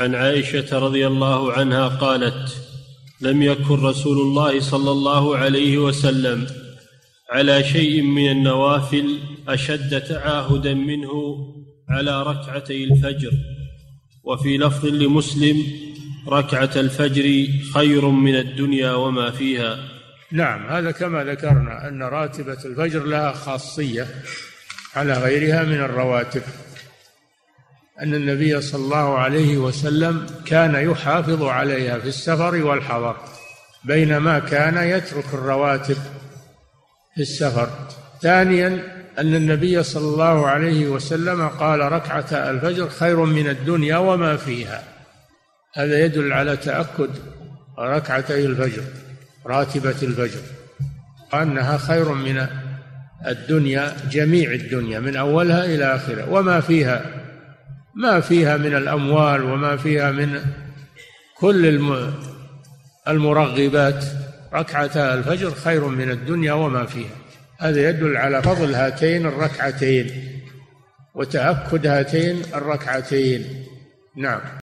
عن عائشة رضي الله عنها قالت لم يكن رسول الله صلى الله عليه وسلم على شيء من النوافل أشد تعاهدا منه على ركعتي الفجر وفي لفظ لمسلم ركعة الفجر خير من الدنيا وما فيها. نعم هذا كما ذكرنا أن راتبة الفجر لها خاصية على غيرها من الرواتب. أن النبي صلى الله عليه وسلم كان يحافظ عليها في السفر والحضر بينما كان يترك الرواتب في السفر. ثانيا أن النبي صلى الله عليه وسلم قال ركعة الفجر خير من الدنيا وما فيها. هذا يدل على تأكد ركعتي الفجر راتبة الفجر وأنها خير من الدنيا جميع الدنيا من أولها إلى آخرها وما فيها ما فيها من الأموال وما فيها من كل المرغبات. ركعتا الفجر خير من الدنيا وما فيها. هذا يدل على فضل هاتين الركعتين وتأكد هاتين الركعتين. نعم.